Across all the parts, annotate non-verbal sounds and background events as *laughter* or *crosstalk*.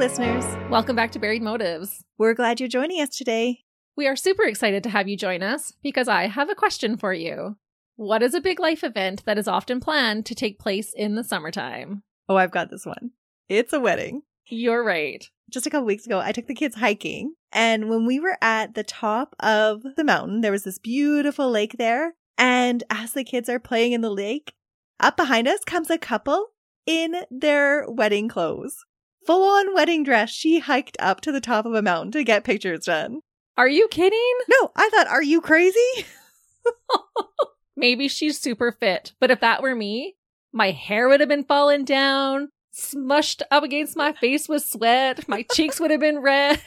listeners. Welcome back to Buried Motives. We're glad you're joining us today. We are super excited to have you join us because I have a question for you. What is a big life event that is often planned to take place in the summertime? Oh, I've got this one. It's a wedding. You're right. Just a couple weeks ago, I took the kids hiking, and when we were at the top of the mountain, there was this beautiful lake there. And as the kids are playing in the lake, up behind us comes a couple in their wedding clothes. Full on wedding dress. She hiked up to the top of a mountain to get pictures done. Are you kidding? No, I thought, are you crazy? *laughs* Maybe she's super fit, but if that were me, my hair would have been falling down, smushed up against my face with sweat, my cheeks would have been *laughs* red.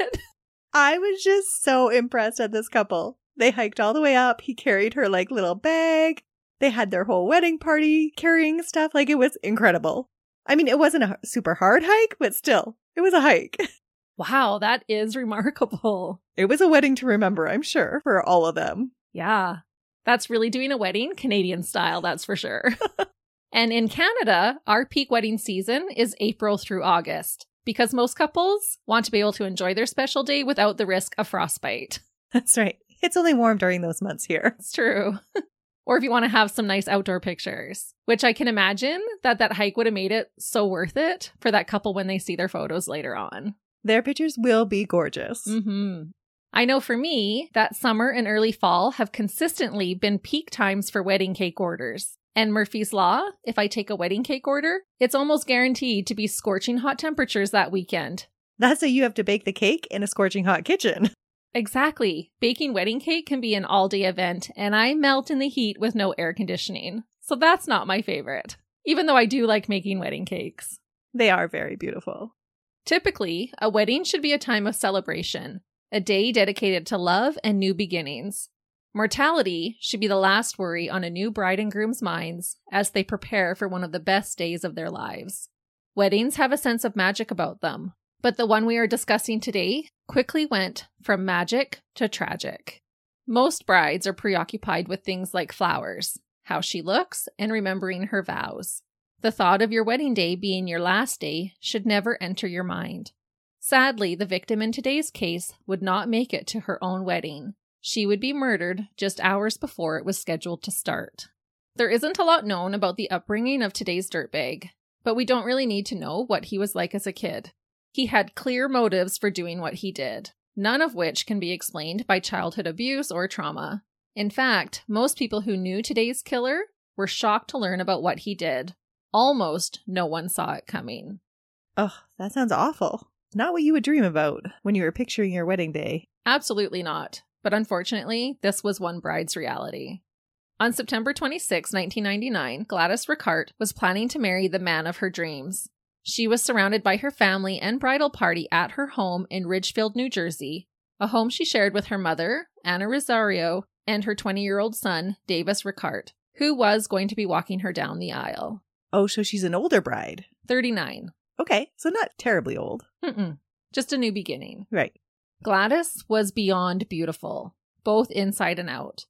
I was just so impressed at this couple. They hiked all the way up. He carried her like little bag. They had their whole wedding party carrying stuff. Like it was incredible. I mean, it wasn't a super hard hike, but still, it was a hike. *laughs* Wow, that is remarkable. It was a wedding to remember, I'm sure, for all of them. Yeah. That's really doing a wedding Canadian style, that's for sure. *laughs* and in Canada, our peak wedding season is April through August because most couples want to be able to enjoy their special day without the risk of frostbite. That's right. It's only warm during those months here. It's true. *laughs* or if you want to have some nice outdoor pictures, which I can imagine that that hike would have made it so worth it for that couple when they see their photos later on. Their pictures will be gorgeous. Mm-hmm. I know for me that summer and early fall have consistently been peak times for wedding cake orders. And Murphy's Law, if I take a wedding cake order, it's almost guaranteed to be scorching hot temperatures that weekend. That's so you have to bake the cake in a scorching hot kitchen. *laughs* Exactly. Baking wedding cake can be an all day event, and I melt in the heat with no air conditioning. So that's not my favorite, even though I do like making wedding cakes. They are very beautiful. Typically, a wedding should be a time of celebration, a day dedicated to love and new beginnings. Mortality should be the last worry on a new bride and groom's minds as they prepare for one of the best days of their lives. Weddings have a sense of magic about them, but the one we are discussing today quickly went from magic to tragic. Most brides are preoccupied with things like flowers, how she looks, and remembering her vows. The thought of your wedding day being your last day should never enter your mind. Sadly, the victim in today's case would not make it to her own wedding. She would be murdered just hours before it was scheduled to start. There isn't a lot known about the upbringing of today's dirtbag, but we don't really need to know what he was like as a kid. He had clear motives for doing what he did, none of which can be explained by childhood abuse or trauma. In fact, most people who knew today's killer were shocked to learn about what he did. Almost no one saw it coming. Oh, that sounds awful. Not what you would dream about when you were picturing your wedding day. Absolutely not. But unfortunately, this was one bride's reality. On September 26, 1999, Gladys Ricart was planning to marry the man of her dreams. She was surrounded by her family and bridal party at her home in Ridgefield, New Jersey, a home she shared with her mother, Anna Rosario, and her 20 year old son, Davis Ricart, who was going to be walking her down the aisle. Oh, so she's an older bride. 39. Okay, so not terribly old. Mm-mm. Just a new beginning. Right. Gladys was beyond beautiful, both inside and out.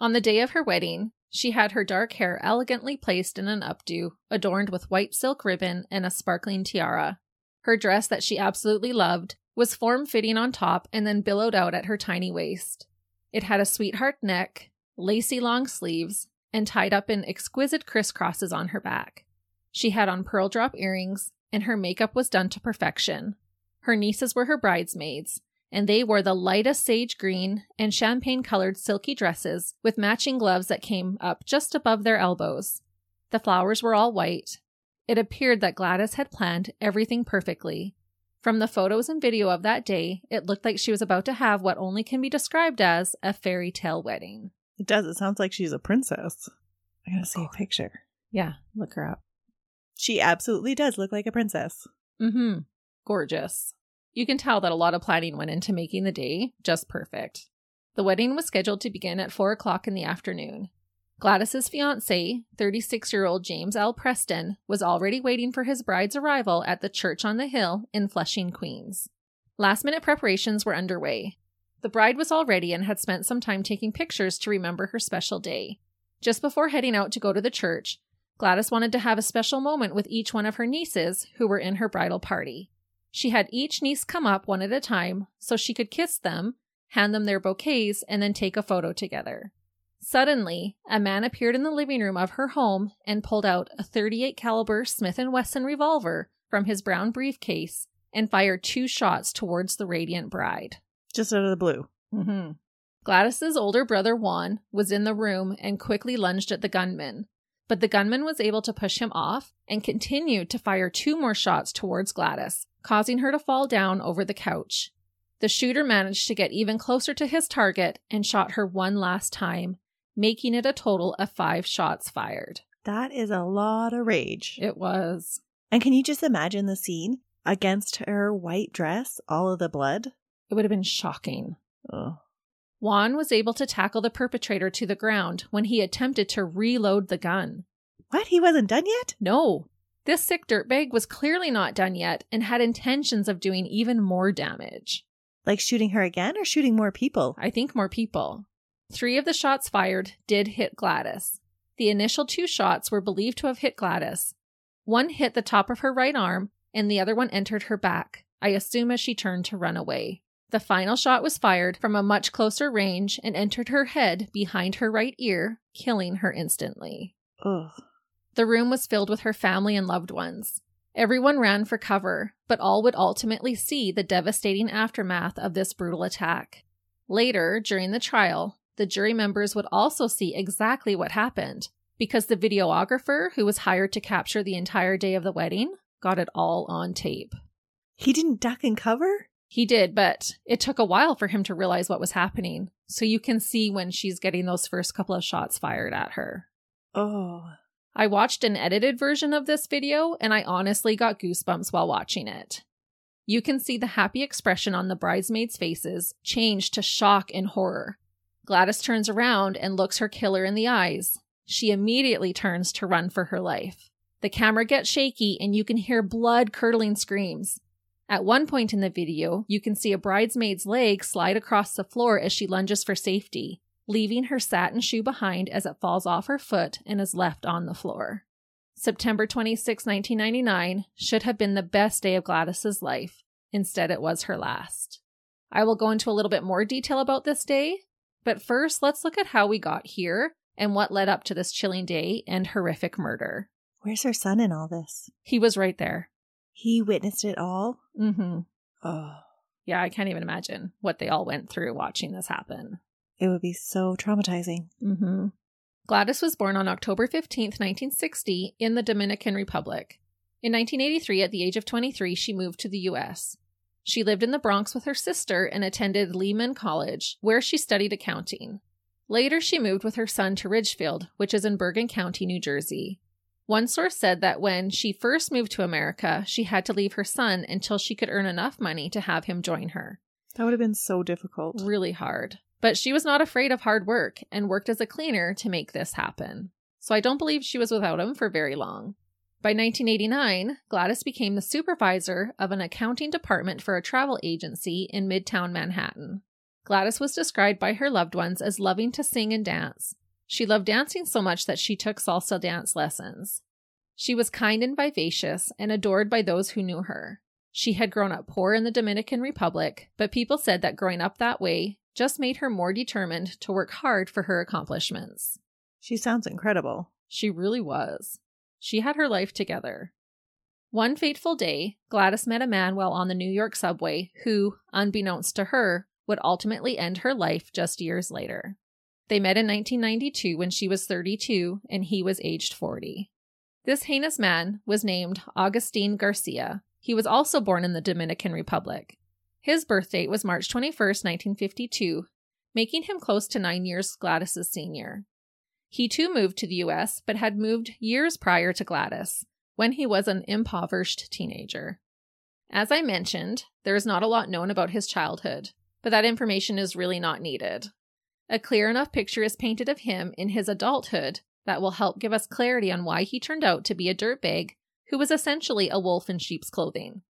On the day of her wedding, she had her dark hair elegantly placed in an updo, adorned with white silk ribbon and a sparkling tiara. Her dress that she absolutely loved was form fitting on top and then billowed out at her tiny waist. It had a sweetheart neck, lacy long sleeves, and tied up in exquisite crisscrosses on her back. She had on pearl drop earrings, and her makeup was done to perfection. Her nieces were her bridesmaids, and they wore the lightest sage green and champagne colored silky dresses with matching gloves that came up just above their elbows. The flowers were all white. It appeared that Gladys had planned everything perfectly. From the photos and video of that day, it looked like she was about to have what only can be described as a fairy tale wedding. It does. It sounds like she's a princess. I gotta see a picture. Yeah, look her up. She absolutely does look like a princess. Mm hmm. Gorgeous. You can tell that a lot of planning went into making the day just perfect. The wedding was scheduled to begin at 4 o'clock in the afternoon. Gladys's fiance, 36 year old James L. Preston, was already waiting for his bride's arrival at the church on the hill in Flushing, Queens. Last minute preparations were underway. The bride was all ready and had spent some time taking pictures to remember her special day. Just before heading out to go to the church, Gladys wanted to have a special moment with each one of her nieces who were in her bridal party. She had each niece come up one at a time so she could kiss them, hand them their bouquets, and then take a photo together. Suddenly, a man appeared in the living room of her home and pulled out a 38 caliber Smith & Wesson revolver from his brown briefcase and fired two shots towards the radiant bride. Just out of the blue. Mm-hmm. Gladys's older brother Juan was in the room and quickly lunged at the gunman, but the gunman was able to push him off and continued to fire two more shots towards Gladys, causing her to fall down over the couch. The shooter managed to get even closer to his target and shot her one last time, making it a total of five shots fired. That is a lot of rage. It was. And can you just imagine the scene? Against her white dress, all of the blood. It would have been shocking. Oh. Juan was able to tackle the perpetrator to the ground when he attempted to reload the gun. What? He wasn't done yet? No. This sick dirtbag was clearly not done yet and had intentions of doing even more damage. Like shooting her again or shooting more people? I think more people. Three of the shots fired did hit Gladys. The initial two shots were believed to have hit Gladys. One hit the top of her right arm, and the other one entered her back, I assume as she turned to run away. The final shot was fired from a much closer range and entered her head behind her right ear, killing her instantly. Ugh. The room was filled with her family and loved ones. Everyone ran for cover, but all would ultimately see the devastating aftermath of this brutal attack. Later, during the trial, the jury members would also see exactly what happened because the videographer who was hired to capture the entire day of the wedding got it all on tape. He didn't duck and cover? He did, but it took a while for him to realize what was happening. So you can see when she's getting those first couple of shots fired at her. Oh. I watched an edited version of this video and I honestly got goosebumps while watching it. You can see the happy expression on the bridesmaids' faces change to shock and horror. Gladys turns around and looks her killer in the eyes. She immediately turns to run for her life. The camera gets shaky and you can hear blood curdling screams. At one point in the video, you can see a bridesmaid's leg slide across the floor as she lunges for safety, leaving her satin shoe behind as it falls off her foot and is left on the floor. September 26, 1999 should have been the best day of Gladys's life. Instead, it was her last. I will go into a little bit more detail about this day, but first, let's look at how we got here and what led up to this chilling day and horrific murder. Where's her son in all this? He was right there. He witnessed it all? Mm-hmm. Oh. Yeah, I can't even imagine what they all went through watching this happen. It would be so traumatizing. Mm-hmm. Gladys was born on October 15th, 1960, in the Dominican Republic. In 1983, at the age of 23, she moved to the U.S. She lived in the Bronx with her sister and attended Lehman College, where she studied accounting. Later, she moved with her son to Ridgefield, which is in Bergen County, New Jersey. One source said that when she first moved to America, she had to leave her son until she could earn enough money to have him join her. That would have been so difficult. Really hard. But she was not afraid of hard work and worked as a cleaner to make this happen. So I don't believe she was without him for very long. By 1989, Gladys became the supervisor of an accounting department for a travel agency in Midtown Manhattan. Gladys was described by her loved ones as loving to sing and dance, she loved dancing so much that she took salsa dance lessons. She was kind and vivacious and adored by those who knew her. She had grown up poor in the Dominican Republic, but people said that growing up that way just made her more determined to work hard for her accomplishments. She sounds incredible. She really was. She had her life together. One fateful day, Gladys met a man while on the New York subway who, unbeknownst to her, would ultimately end her life just years later. They met in 1992 when she was 32 and he was aged 40. This heinous man was named Agustin Garcia. He was also born in the Dominican Republic. His birth date was March 21, 1952, making him close to nine years Gladys's senior. He too moved to the U.S., but had moved years prior to Gladys, when he was an impoverished teenager. As I mentioned, there is not a lot known about his childhood, but that information is really not needed. A clear enough picture is painted of him in his adulthood that will help give us clarity on why he turned out to be a dirtbag who was essentially a wolf in sheep's clothing.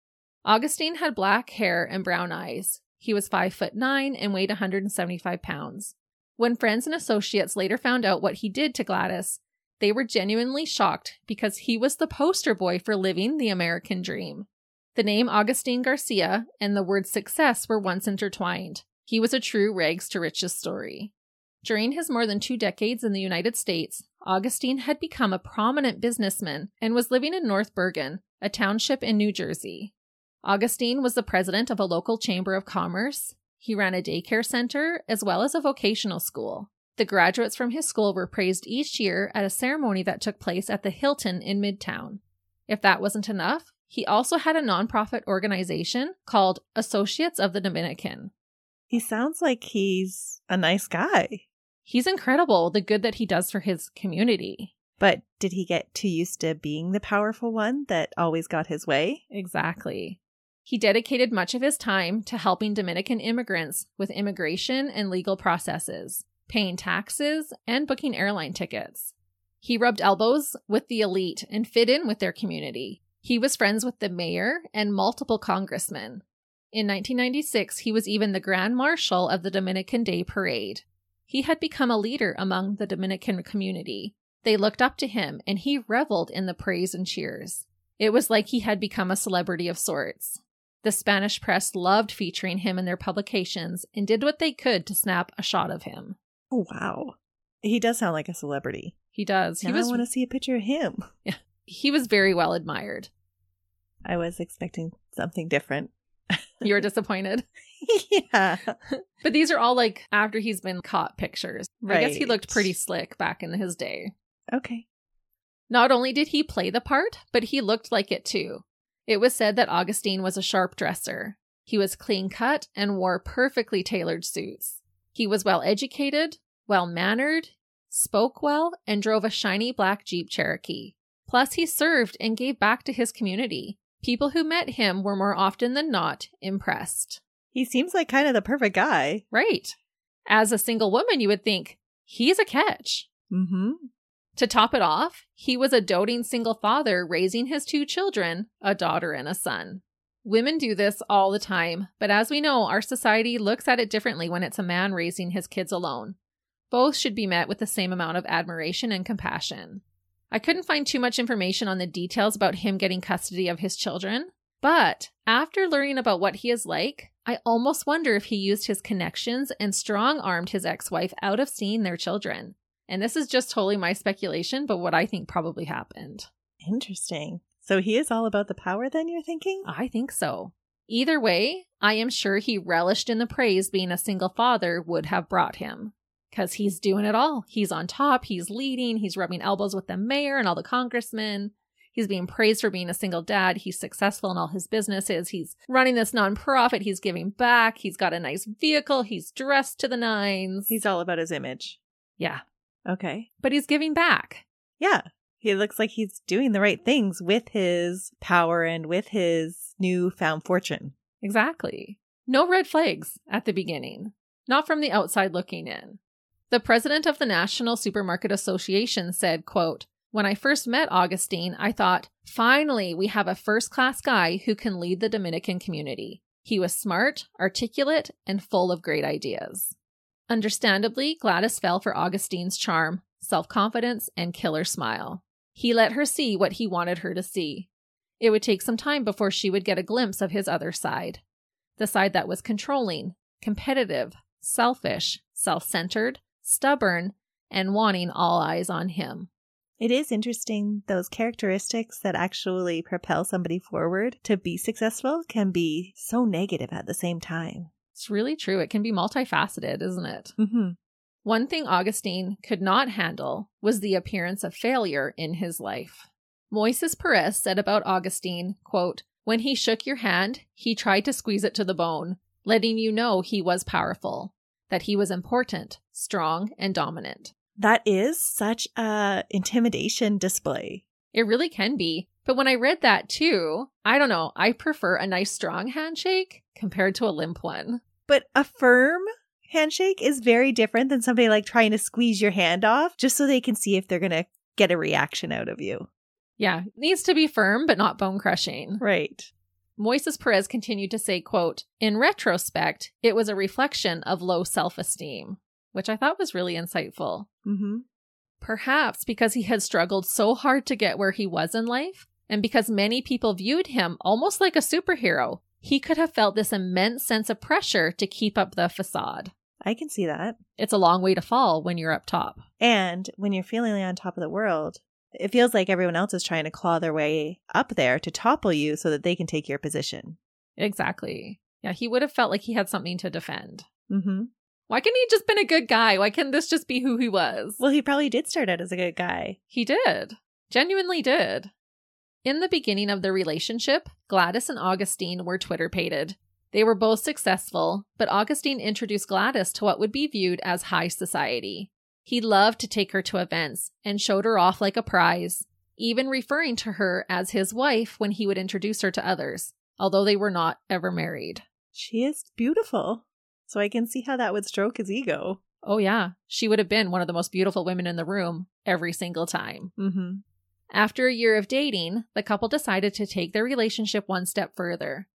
Agustin had black hair and brown eyes. He was 5 foot 9 and weighed 175 pounds. When friends and associates later found out what he did to Gladys, they were genuinely shocked because he was the poster boy for living the American dream. The name Agustin Garcia and the word success were once intertwined. He was a true rags to riches story. During his more than two decades in the United States, Agustin had become a prominent businessman and was living in North Bergen, a township in New Jersey. Agustin was the president of a local chamber of commerce. He ran a daycare center as well as a vocational school. The graduates from his school were praised each year at a ceremony that took place at the Hilton in Midtown. If that wasn't enough, he also had a nonprofit organization called Associates of the Dominican. He sounds like he's a nice guy. He's incredible, the good that he does for his community. But did he get too used to being the powerful one that always got his way? Exactly. He dedicated much of his time to helping Dominican immigrants with immigration and legal processes, paying taxes, and booking airline tickets. He rubbed elbows with the elite and fit in with their community. He was friends with the mayor and multiple congressmen. In 1996, he was even the Grand Marshal of the Dominican Day Parade. He had become a leader among the Dominican community. They looked up to him, and he reveled in the praise and cheers. It was like he had become a celebrity of sorts. The Spanish press loved featuring him in their publications and did what they could to snap a shot of him. Oh, wow. He does sound like a celebrity. He does. He He was I want to see a picture of him. *laughs* Yeah. he was very well admired. I was expecting something different. You were *laughs* disappointed. yeah. *laughs* But these are all like after he's been caught pictures. I guess he looked pretty slick back in his day. Okay. Not only did he play the part, but he looked like it too. It was said that Agustin was a sharp dresser. He was clean cut and wore perfectly tailored suits. He was well educated, well mannered, spoke well, and drove a shiny black Jeep Cherokee. Plus, he served and gave back to his community. People who met him were more often than not impressed. He seems like kind of the perfect guy. Right. As a single woman, you would think he's a catch. Mm-hmm. To top it off, he was a doting single father raising his two children, a daughter and a son. Women do this all the time, but as we know, our society looks at it differently when it's a man raising his kids alone. Both should be met with the same amount of admiration and compassion. I couldn't find too much information on the details about him getting custody of his children, but after learning about what he is like, I almost wonder if he used his connections and strong armed his ex wife out of seeing their children. And this is just totally my speculation, but what I think probably happened. Interesting. So he is all about the power then, you're thinking? I think so. Either way, I am sure he relished in the praise being a single father would have brought him. Because he's doing it all. He's on top, he's leading, he's rubbing elbows with the mayor and all the congressmen. He's being praised for being a single dad. He's successful in all his businesses. He's running this nonprofit. He's giving back. He's got a nice vehicle. He's dressed to the nines. He's all about his image. yeah, Okay. but he's giving back. Yeah. He looks like he's doing the right things with his power and with his newfound fortune. Exactly. No red flags at the beginning, not from the outside looking in. The president of the National Supermarket Association said, quote, When I first met Agustin, I thought, finally, we have a first class guy who can lead the Dominican community. He was smart, articulate, and full of great ideas. Understandably, Gladys fell for Agustin's charm, self confidence, and killer smile. He let her see what he wanted her to see. It would take some time before she would get a glimpse of his other side the side that was controlling, competitive, selfish, self centered, stubborn, and wanting all eyes on him. It is interesting, those characteristics that actually propel somebody forward to be successful can be so negative at the same time. It's really true. It can be multifaceted, isn't it? Mm-hmm. One thing Agustin could not handle was the appearance of failure in his life. Moises Perez said about Agustin, quote, When he shook your hand, he tried to squeeze it to the bone, letting you know he was powerful, that he was important, strong, and dominant. That is such a intimidation display. It really can be, But when I read that too, I don't know, I prefer a nice strong handshake compared to a limp one. But a firm handshake is very different than somebody like trying to squeeze your hand off just so they can see if they're going to get a reaction out of you. Yeah, needs to be firm but not bone crushing. Right. Moises Perez continued to say, quote, In retrospect, it was a reflection of low self-esteem, which I thought was really insightful. Mm-hmm. Perhaps because he had struggled so hard to get where he was in life, and because many people viewed him almost like a superhero, he could have felt this immense sense of pressure to keep up the facade. I can see that. It's a long way to fall when you're up top. And when you're feeling on top of the world, it feels like everyone else is trying to claw their way up there to topple you so that they can take your position. Exactly. Yeah, he would have felt like he had something to defend. Mm-hmm. Why couldn't he just been a good guy? Why can't this just be who he was? Well, he probably did start out as a good guy. He did. Genuinely did. In the beginning of their relationship, Gladys and Agustin were Twitter pated. They were both successful, but Agustin introduced Gladys to what would be viewed as high society. He loved to take her to events and showed her off like a prize, even referring to her as his wife when he would introduce her to others, although they were not ever married. She is beautiful. So I can see how that would stroke his ego. Oh, yeah, she would have been one of the most beautiful women in the room every single time. Mm-hmm. After a year of dating, the couple decided to take their relationship one step further.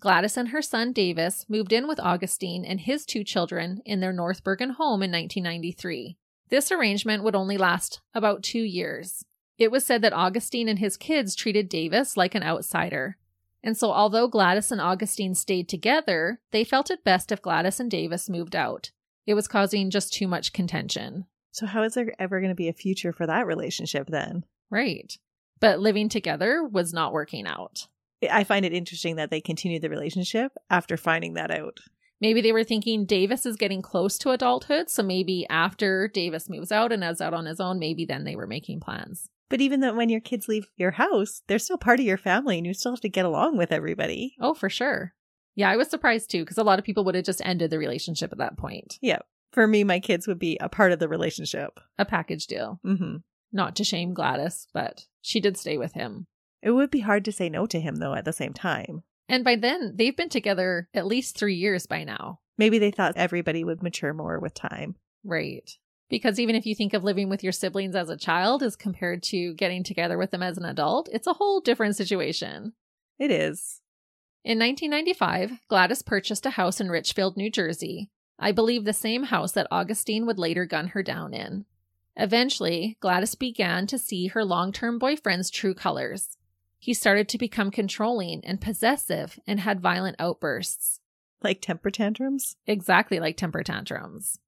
Gladys and her son Davis moved in with Agustin and his two children in their North Bergen home in 1993. This arrangement would only last about two years. It was said that Agustin and his kids treated Davis like an outsider. And so, although Gladys and Agustin stayed together, they felt it best if Gladys and Davis moved out. It was causing just too much contention. So, how is there ever going to be a future for that relationship then? Right. But living together was not working out. I find it interesting that they continued the relationship after finding that out. Maybe they were thinking Davis is getting close to adulthood. So maybe after Davis moves out and is out on his own, maybe then they were making plans. But even though when your kids leave your house, they're still part of your family and you still have to get along with everybody. Oh, for sure. Yeah, I was surprised too, because a lot of people would have just ended the relationship at that point. Yeah. For me, my kids would be a part of the relationship. A package deal. Mm-hmm. Not to shame Gladys, but she did stay with him. It would be hard to say no to him, though, at the same time. And by then, they've been together at least three years by now. Maybe they thought everybody would mature more with time. Right. Because even if you think of living with your siblings as a child as compared to getting together with them as an adult, it's a whole different situation. It is. In 1995, Gladys purchased a house in Ridgefield, New Jersey. I believe the same house that Agustin would later gun her down in. Eventually, Gladys began to see her long term boyfriend's true colors. He started to become controlling and possessive and had violent outbursts. Like temper tantrums? Exactly like temper tantrums.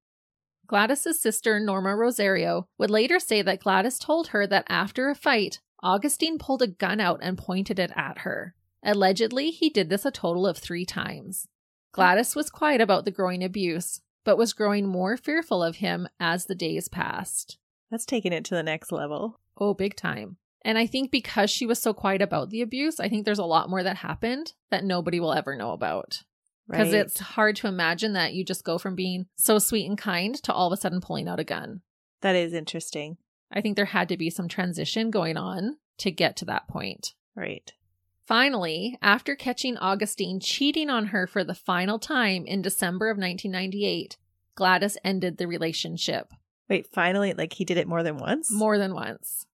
Gladys's sister, Norma Rosario, would later say that Gladys told her that after a fight, Agustin pulled a gun out and pointed it at her. Allegedly, he did this a total of three times. Gladys was quiet about the growing abuse, but was growing more fearful of him as the days passed. That's taking it to the next level. Oh, big time. And I think because she was so quiet about the abuse, I think there's a lot more that happened that nobody will ever know about. Because Right. it's hard to imagine that you just go from being so sweet and kind to all of a sudden pulling out a gun. That is interesting. I think there had to be some transition going on to get to that point. Right. Finally, after catching Agustin cheating on her for the final time in December of 1998, Gladys ended the relationship Wait, finally, like he did it more than once? more than once.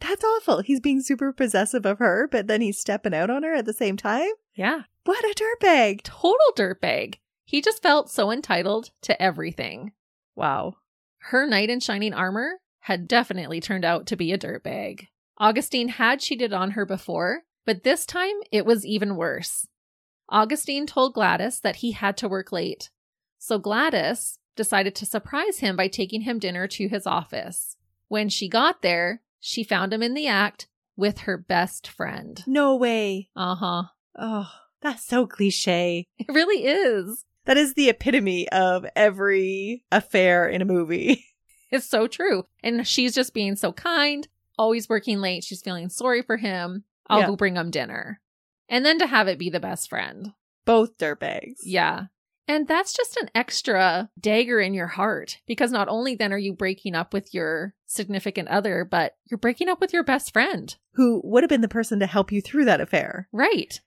That's awful. He's being super possessive of her, but then he's stepping out on her at the same time? Yeah, What a dirtbag. total dirtbag. He just felt so entitled to everything. Wow. Her knight in shining armor had definitely turned out to be a dirtbag. Agustin had cheated on her before, but this time it was even worse. Agustin told Gladys that he had to work late. So Gladys decided to surprise him by taking him dinner to his office. When she got there, she found him in the act with her best friend. No way. Uh huh. Oh, that's so cliche. It really is. That is the epitome of every affair in a movie. *laughs* It's so true. And she's just being so kind, always working late. She's feeling sorry for him. I'll Yeah. go bring him dinner. And then to have it be the best friend. Both dirtbags. Yeah. And that's just an extra dagger in your heart because not only then are you breaking up with your significant other, but you're breaking up with your best friend. Who would have been the person to help you through that affair? Right.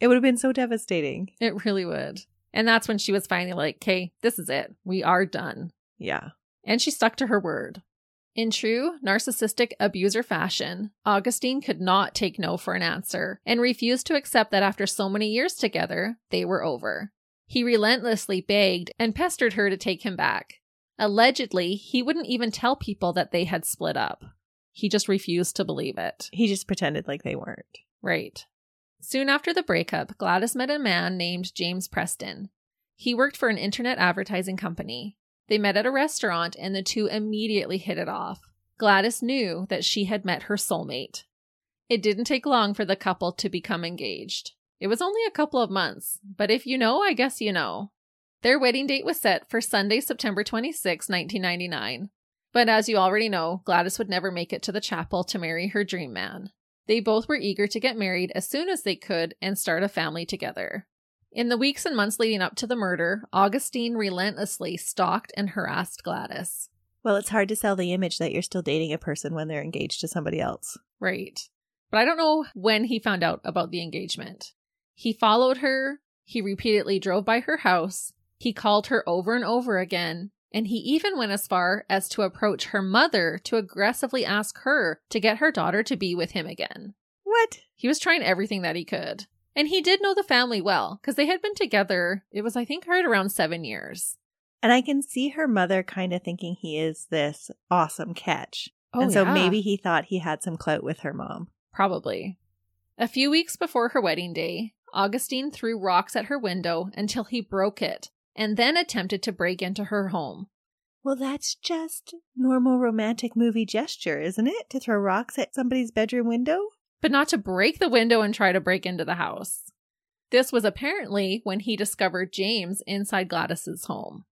It would have been so devastating. It really would. And that's when she was finally like, okay, this is it. We are done. Yeah. And she stuck to her word. In true narcissistic abuser fashion, Agustin could not take no for an answer and refused to accept that after so many years together, they were over. He relentlessly begged and pestered her to take him back. Allegedly, he wouldn't even tell people that they had split up. He just refused to believe it. He just pretended like they weren't. Right. Soon after the breakup, Gladys met a man named James Preston. He worked for an internet advertising company. They met at a restaurant and the two immediately hit it off. Gladys knew that she had met her soulmate. It didn't take long for the couple to become engaged. It was only a couple of months, but if you know, I guess you know. Their wedding date was set for Sunday, September 26, 1999. But as you already know, Gladys would never make it to the chapel to marry her dream man. They both were eager to get married as soon as they could and start a family together. In the weeks and months leading up to the murder, Agustin relentlessly stalked and harassed Gladys. Well, it's hard to sell the image that you're still dating a person when they're engaged to somebody else. Right. But I don't know when he found out about the engagement. He followed her, he repeatedly drove by her house, he called her over and over again, and he even went as far as to approach her mother to aggressively ask her to get her daughter to be with him again. What? He was trying everything that he could. And he did know the family well because they had been together, it was, I think, right around seven years. And I can see her mother kind of thinking he is this awesome catch. Oh, and so yeah. maybe he thought he had some clout with her mom. Probably. A few weeks before her wedding day, Agustin threw rocks at her window until he broke it and then attempted to break into her home. Well, that's just normal romantic movie gesture, isn't it? To throw rocks at somebody's bedroom window? But not to break the window and try to break into the house. This was apparently when he discovered James inside Gladys's home.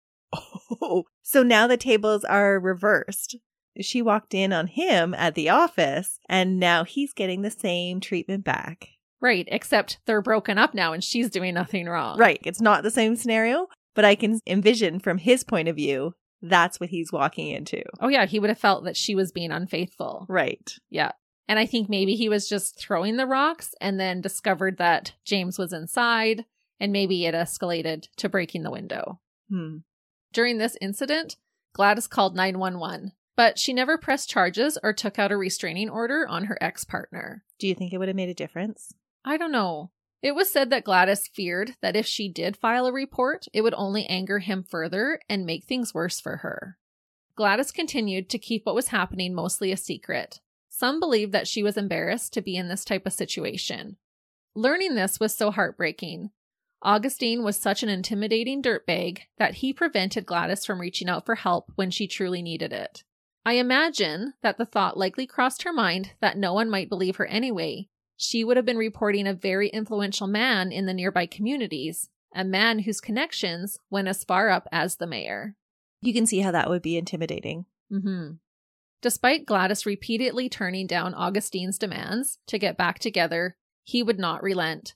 Oh, so now the tables are reversed. She walked in on him at the office, and now he's getting the same treatment back. Right, except they're broken up now and she's doing nothing wrong. Right. It's not the same scenario, but I can envision from his point of view, that's what he's walking into. Oh, yeah, he would have felt that she was being unfaithful. Right. Yeah. And I think maybe he was just throwing the rocks and then discovered that James was inside and maybe it escalated to breaking the window. Hmm. During this incident, Gladys called 911, but she never pressed charges or took out a restraining order on her ex partner. Do you think it would have made a difference? I don't know. It was said that Gladys feared that if she did file a report, it would only anger him further and make things worse for her. Gladys continued to keep what was happening mostly a secret. Some believed that she was embarrassed to be in this type of situation. Learning this was so heartbreaking. Agustin was such an intimidating dirtbag that he prevented Gladys from reaching out for help when she truly needed it. I imagine that the thought likely crossed her mind that no one might believe her anyway. She would have been reporting a very influential man in the nearby communities, a man whose connections went as far up as the mayor. You can see how that would be intimidating. hmm Despite Gladys repeatedly turning down Agustin's demands to get back together, he would not relent.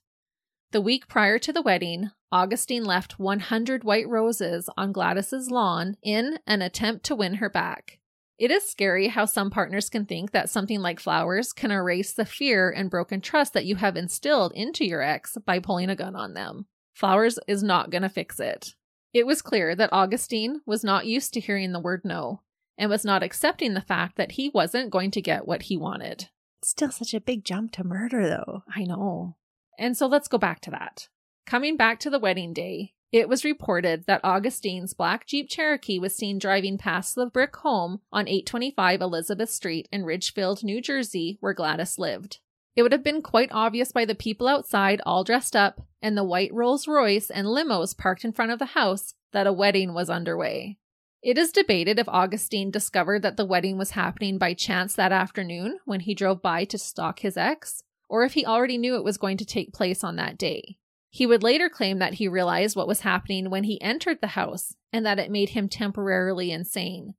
The week prior to the wedding, Agustin left 100 white roses on Gladys's lawn in an attempt to win her back. It is scary how some partners can think that something like flowers can erase the fear and broken trust that you have instilled into your ex by pulling a gun on them. Flowers is not going to fix it. It was clear that Agustin was not used to hearing the word no and was not accepting the fact that he wasn't going to get what he wanted. Still such a big jump to murder, though. I know. And so let's go back to that. Coming back to the wedding day, it was reported that Agustin's black Jeep Cherokee was seen driving past the brick home on 825 Elizabeth Street in Ridgefield, New Jersey, where Gladys lived. It would have been quite obvious by the people outside, all dressed up, and the white Rolls Royce and limos parked in front of the house, that a wedding was underway. It is debated if Agustin discovered that the wedding was happening by chance that afternoon when he drove by to stalk his ex, or if he already knew it was going to take place on that day. He would later claim that he realized what was happening when he entered the house and that it made him temporarily insane.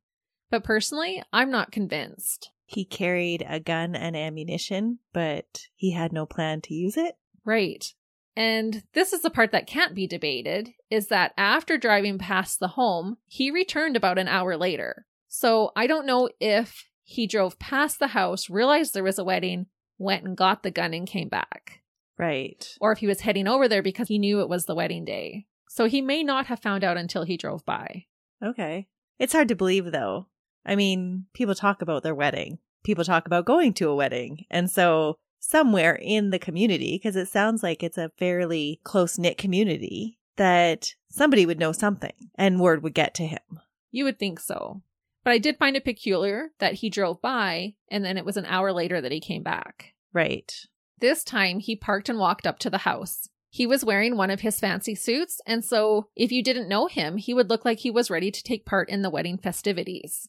But personally, I'm not convinced. He carried a gun and ammunition, but he had no plan to use it. Right. And this is the part that can't be debated is that after driving past the home, he returned about an hour later. So I don't know if he drove past the house, realized there was a wedding, went and got the gun and came back. Right. Or if he was heading over there because he knew it was the wedding day. So he may not have found out until he drove by. Okay. It's hard to believe, though. I mean, people talk about their wedding, people talk about going to a wedding. And so, somewhere in the community, because it sounds like it's a fairly close knit community, that somebody would know something and word would get to him. You would think so. But I did find it peculiar that he drove by and then it was an hour later that he came back. Right. This time he parked and walked up to the house. He was wearing one of his fancy suits, and so if you didn't know him, he would look like he was ready to take part in the wedding festivities.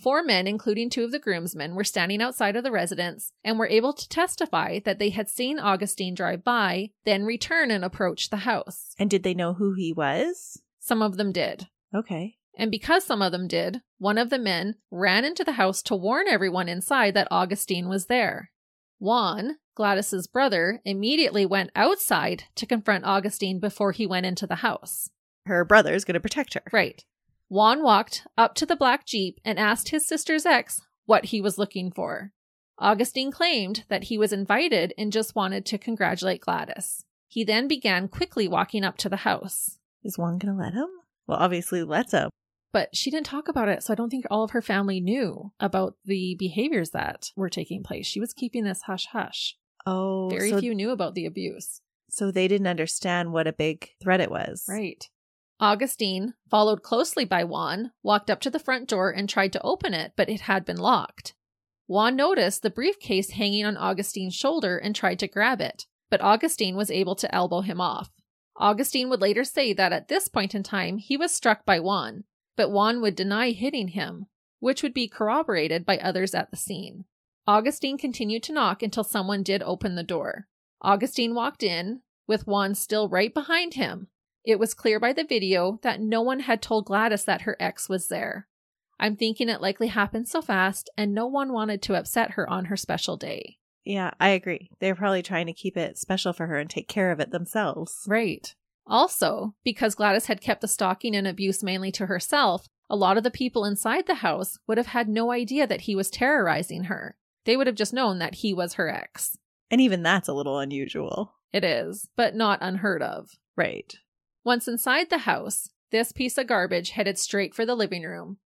Four men, including two of the groomsmen, were standing outside of the residence and were able to testify that they had seen Agustin drive by, then return and approach the house. And did they know who he was? Some of them did. Okay. And because some of them did, one of the men ran into the house to warn everyone inside that Agustin was there. Juan, Gladys's brother, immediately went outside to confront Agustin before he went into the house. Her brother's going to protect her. Right. Juan walked up to the black Jeep and asked his sister's ex what he was looking for. Agustin claimed that he was invited and just wanted to congratulate Gladys. He then began quickly walking up to the house. Is Juan going to let him? Well, obviously, lets him. But she didn't talk about it, so I don't think all of her family knew about the behaviors that were taking place. She was keeping this hush hush. Oh, Very so, few knew about the abuse. so they didn't understand what a big threat it was. Right. Agustin, followed closely by Juan, walked up to the front door and tried to open it, but it had been locked. Juan noticed the briefcase hanging on Agustin's shoulder and tried to grab it, but Agustin was able to elbow him off. Agustin would later say that at this point in time he was struck by Juan, but Juan would deny hitting him, which would be corroborated by others at the scene. Agustin continued to knock until someone did open the door. Agustin walked in, with Juan still right behind him. It was clear by the video that no one had told Gladys that her ex was there. I'm thinking it likely happened so fast, and no one wanted to upset her on her special day. Yeah, I agree. They're probably trying to keep it special for her and take care of it themselves. Right. Also, because Gladys had kept the stalking and abuse mainly to herself, a lot of the people inside the house would have had no idea that he was terrorizing her. They would have just known that he was her ex. And even that's a little unusual. It is, but not unheard of. Right. Once inside the house, this piece of garbage headed straight for the living room.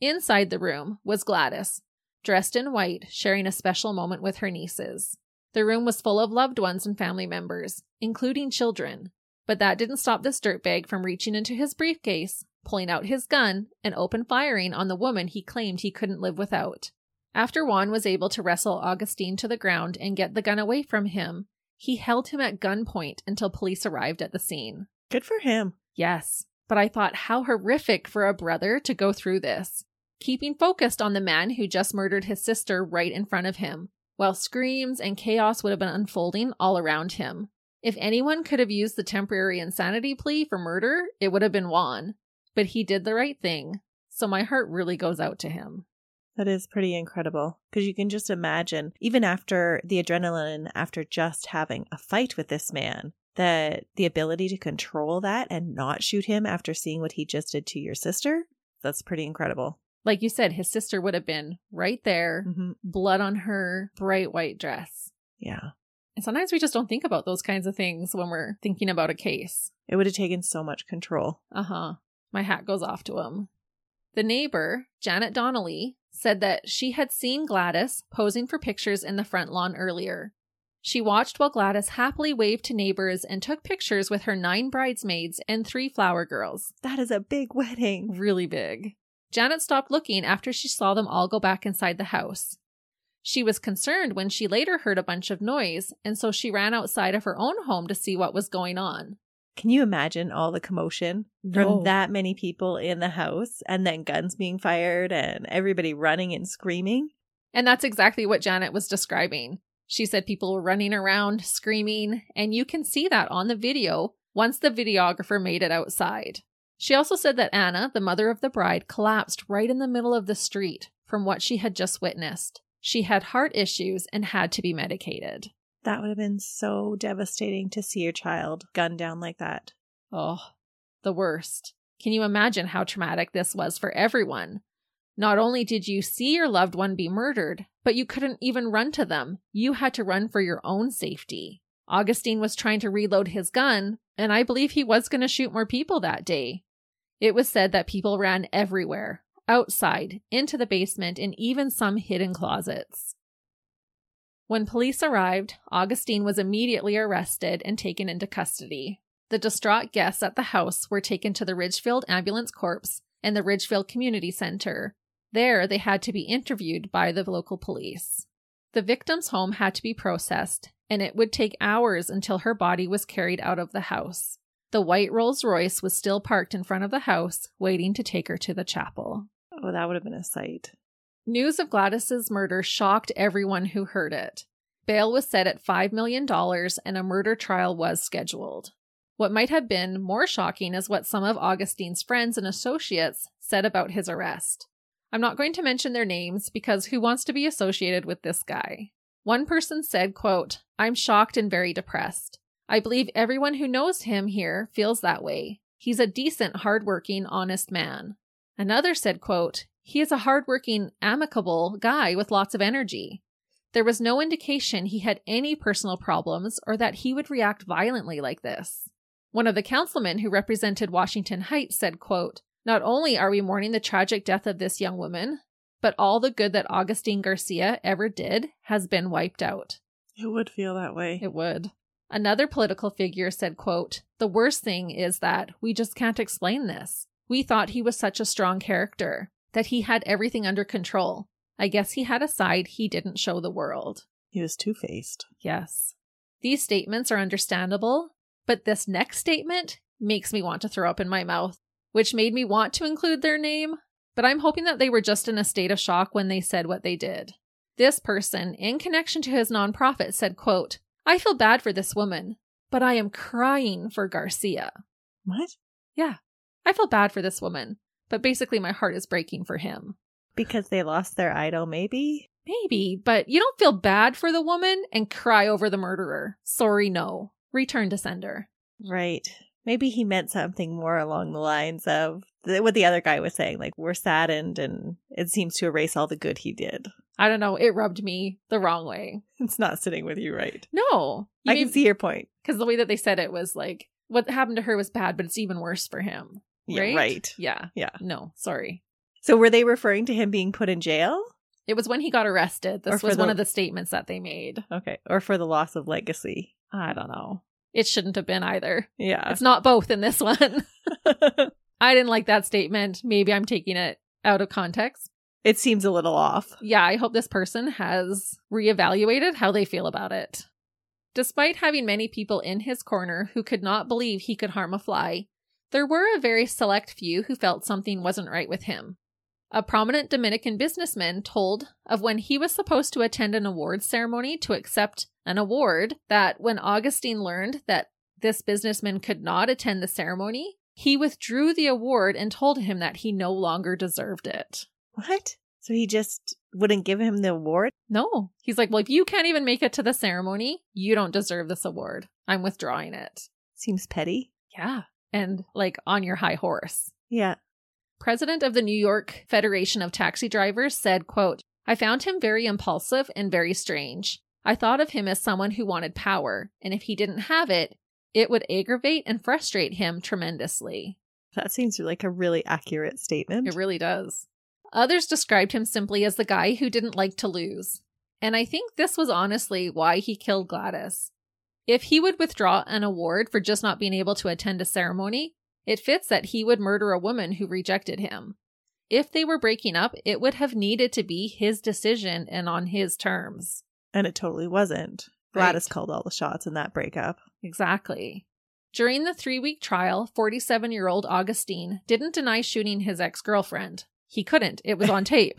Inside the room was Gladys, dressed in white, sharing a special moment with her nieces. The room was full of loved ones and family members, including children. But that didn't stop this dirtbag from reaching into his briefcase, pulling out his gun, and open firing on the woman he claimed he couldn't live without. After Juan was able to wrestle Agustin to the ground and get the gun away from him, he held him at gunpoint until police arrived at the scene. Good for him. Yes, but I thought how horrific for a brother to go through this. Keeping focused on the man who just murdered his sister right in front of him, while screams and chaos would have been unfolding all around him. If anyone could have used the temporary insanity plea for murder, it would have been Juan. But he did the right thing, so my heart really goes out to him. That is pretty incredible because you can just imagine, even after the adrenaline, after just having a fight with this man, that the ability to control that and not shoot him after seeing what he just did to your sister, that's pretty incredible. Like you said, his sister would have been right there, hmm blood on her bright white dress. Yeah. And sometimes we just don't think about those kinds of things when we're thinking about a case. It would have taken so much control. Uh huh. My hat goes off to him. The neighbor, Janet Donnelly, said that she had seen Gladys posing for pictures in the front lawn earlier. She watched while Gladys happily waved to neighbors and took pictures with her nine bridesmaids and three flower girls. That is a big wedding. Really big. Janet stopped looking after she saw them all go back inside the house. She was concerned when she later heard a bunch of noise, and so she ran outside of her own home to see what was going on. Can you imagine all the commotion No. from that many people in the house and then guns being fired and everybody running and screaming? And that's exactly what Janet was describing. She said people were running around, screaming, and you can see that on the video once the videographer made it outside. She also said that Anna, the mother of the bride, collapsed right in the middle of the street from what she had just witnessed. She had heart issues and had to be medicated. That would have been so devastating to see your child gunned down like that. Oh, the worst. Can you imagine how traumatic this was for everyone? Not only did you see your loved one be murdered, but you couldn't even run to them. You had to run for your own safety. Agustin was trying to reload his gun, and I believe he was going to shoot more people that day. It was said that people ran everywhere outside, into the basement, and even some hidden closets. When police arrived, Agustin was immediately arrested and taken into custody. The distraught guests at the house were taken to the Ridgefield Ambulance Corps and the Ridgefield Community Center. There, they had to be interviewed by the local police. The victim's home had to be processed, and it would take hours until her body was carried out of the house. The white Rolls Royce was still parked in front of the house, waiting to take her to the chapel. Oh, that would have been a sight. News of Gladys's murder shocked everyone who heard it. Bail was set at $5 million and a murder trial was scheduled. What might have been more shocking is what some of Agustin's friends and associates said about his arrest. I'm not going to mention their names because who wants to be associated with this guy? One person said, quote, I'm shocked and very depressed. I believe everyone who knows him here feels that way. He's a decent, hardworking, honest man. Another said, quote, He is a hardworking, amicable guy with lots of energy. There was no indication he had any personal problems or that he would react violently like this. One of the councilmen who represented Washington Heights said, quote, Not only are we mourning the tragic death of this young woman, but all the good that Agustin Garcia ever did has been wiped out. It would feel that way. It would. Another political figure said, quote, The worst thing is that we just can't explain this. We thought he was such a strong character, that he had everything under control. I guess he had a side he didn't show the world. He was two faced. Yes. These statements are understandable, but this next statement makes me want to throw up in my mouth, which made me want to include their name, but I'm hoping that they were just in a state of shock when they said what they did. This person, in connection to his nonprofit, said, quote, I feel bad for this woman, but I am crying for Garcia. What? Yeah. I feel bad for this woman, but basically my heart is breaking for him. Because they lost their idol, maybe? Maybe, but you don't feel bad for the woman and cry over the murderer. Sorry, no. Return to sender. Right. Maybe he meant something more along the lines of the, what the other guy was saying, like, we're saddened and it seems to erase all the good he did. I don't know. It rubbed me the wrong way. *laughs* It's not sitting with you right. No. I can see your point. Because the way that they said it was like, what happened to her was bad, but it's even worse for him. Yeah, Right? right. Yeah. Yeah. No, sorry. So were they referring to him being put in jail? It was when he got arrested. This was one of the statements that they made. Okay. Or for the loss of legacy. I don't know. It shouldn't have been either. Yeah. It's not both in this one. *laughs* *laughs* I didn't like that statement. Maybe I'm taking it out of context. it seems a little off. Yeah, I hope this person has reevaluated how they feel about it. Despite having many people in his corner who could not believe he could harm a fly, there were a very select few who felt something wasn't right with him. A prominent Dominican businessman told of when he was supposed to attend an awards ceremony to accept an award that when Agustin learned that this businessman could not attend the ceremony, he withdrew the award and told him that he no longer deserved it. What? So he just wouldn't give him the award? No. He's like, well, if you can't even make it to the ceremony, you don't deserve this award. I'm withdrawing it. Seems petty. Yeah. And like on your high horse. Yeah. President of the New York Federation of Taxi Drivers said, quote, I found him very impulsive and very strange. I thought of him as someone who wanted power, and if he didn't have it, it would aggravate and frustrate him tremendously. That seems like a really accurate statement. It really does. Others described him simply as the guy who didn't like to lose. And I think this was honestly why he killed Gladys. If he would withdraw an award for just not being able to attend a ceremony, it fits that he would murder a woman who rejected him. If they were breaking up, it would have needed to be his decision and on his terms. and it totally wasn't. Right. Gladys called all the shots in that breakup. Exactly. During the three week trial, 47 year old Agustin didn't deny shooting his ex girlfriend. He couldn't, it was on *laughs* tape.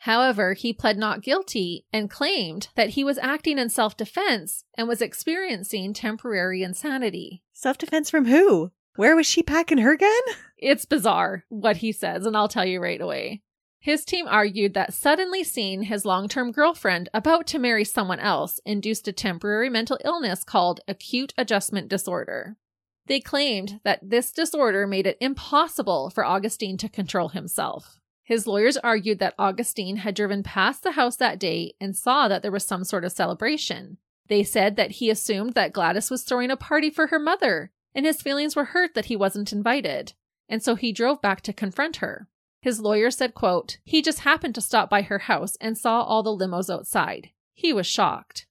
However, he pled not guilty and claimed that he was acting in self defense and was experiencing temporary insanity. Self defense from who? Where was she packing her gun? It's bizarre what he says, and I'll tell you right away. His team argued that suddenly seeing his long term girlfriend about to marry someone else induced a temporary mental illness called acute adjustment disorder. They claimed that this disorder made it impossible for Agustin to control himself. His lawyers argued that Agustin had driven past the house that day and saw that there was some sort of celebration. They said that he assumed that Gladys was throwing a party for her mother, and his feelings were hurt that he wasn't invited, and so he drove back to confront her. His lawyer said, quote, he just happened to stop by her house and saw all the limos outside. He was shocked.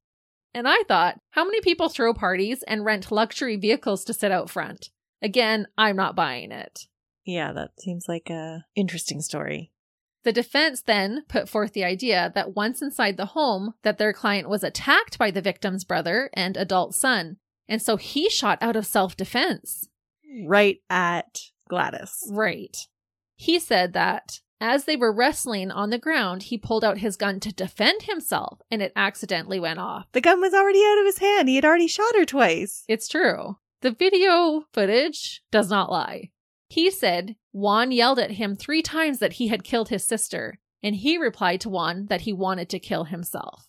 And I thought, how many people throw parties and rent luxury vehicles to sit out front? Again, I'm not buying it. Yeah, that seems like a interesting story. The defense then put forth the idea that once inside the home that their client was attacked by the victim's brother and adult son, and so he shot out of self-defense. Right at Gladys. Right. He said that as they were wrestling on the ground, he pulled out his gun to defend himself and it accidentally went off. The gun was already out of his hand. He had already shot her twice. It's true. The video footage does not lie. He said Juan yelled at him three times that he had killed his sister, and he replied to Juan that he wanted to kill himself.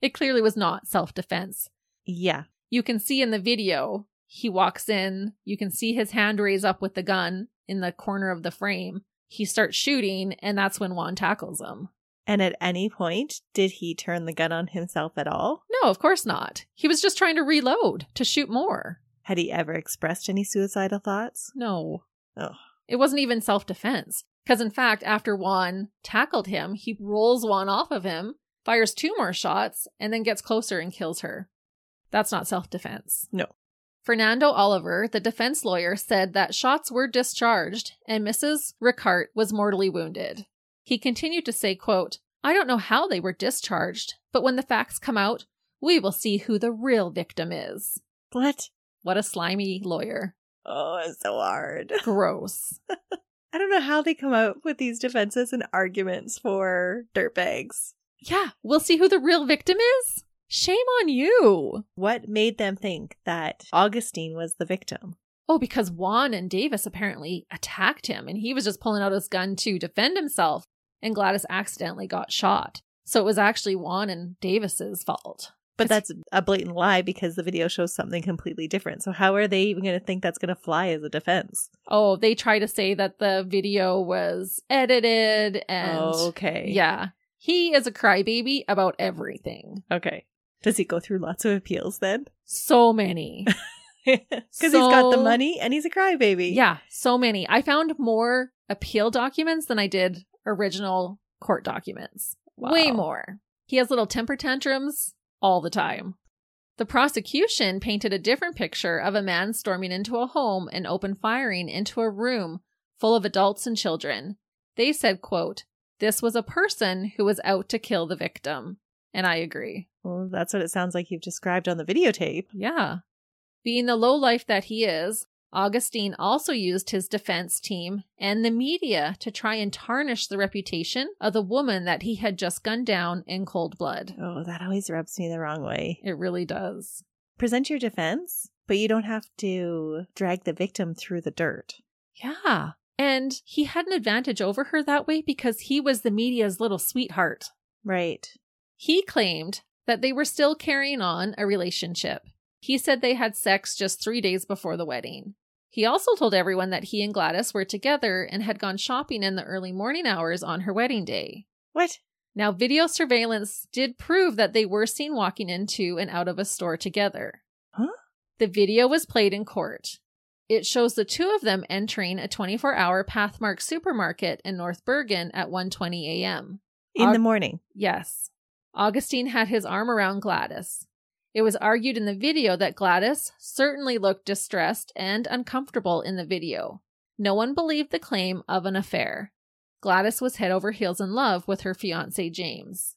It clearly was not self defense. Yeah. You can see in the video, he walks in, you can see his hand raise up with the gun in the corner of the frame, he starts shooting, and that's when Juan tackles him. And at any point, did he turn the gun on himself at all? No, of course not. He was just trying to reload to shoot more. Had he ever expressed any suicidal thoughts? No. Oh. It wasn't even self defense. Because in fact, after Juan tackled him, he rolls Juan off of him, fires two more shots, and then gets closer and kills her. That's not self defense. No. Fernando Oliver, the defense lawyer, said that shots were discharged and Mrs. Ricart was mortally wounded. He continued to say, quote, I don't know how they were discharged, but when the facts come out, we will see who the real victim is. What? What a slimy lawyer. Oh, it's so hard. *laughs* Gross. I don't know how they come up with these defenses and arguments for dirtbags. Yeah, we'll see who the real victim is. Shame on you. What made them think that Agustin was the victim? Oh, because Juan and Davis apparently attacked him and he was just pulling out his gun to defend himself, and Gladys accidentally got shot. So it was actually Juan and Davis's fault. But that's a blatant lie because the video shows something completely different. So how are they even going to think that's going to fly as a defense? Oh, they try to say that the video was edited and okay. Yeah. He is a crybaby about everything. Okay. Does he go through lots of appeals then? So many. *laughs* Because he's got the money and he's a crybaby. Yeah, so many. I found more appeal documents than I did original court documents. Way more. He has little temper tantrums all the time. The prosecution painted a different picture of a man storming into a home and open firing into a room full of adults and children. They said, quote, this was a person who was out to kill the victim. And I agree. Well, that's what it sounds like you've described on the videotape. Yeah. Being the low life that he is, Agustin also used his defense team and the media to try and tarnish the reputation of the woman that he had just gunned down in cold blood. Oh, that always rubs me the wrong way. It really does. Present your defense, but you don't have to drag the victim through the dirt. Yeah. And he had an advantage over her that way because he was the media's little sweetheart. Right. He claimed that they were still carrying on a relationship. He said they had sex just three days before the wedding. He also told everyone that he and Gladys were together and had gone shopping in the early morning hours on her wedding day. What? Now, video surveillance did prove that they were seen walking into and out of a store together. Huh? The video was played in court. It shows the two of them entering a 24-hour Pathmark supermarket in North Bergen at 1:20 a.m. In Aug- the morning. Yes. Agustin had his arm around Gladys. It was argued in the video that Gladys certainly looked distressed and uncomfortable in the video. No one believed the claim of an affair. Gladys was head over heels in love with her fiance James.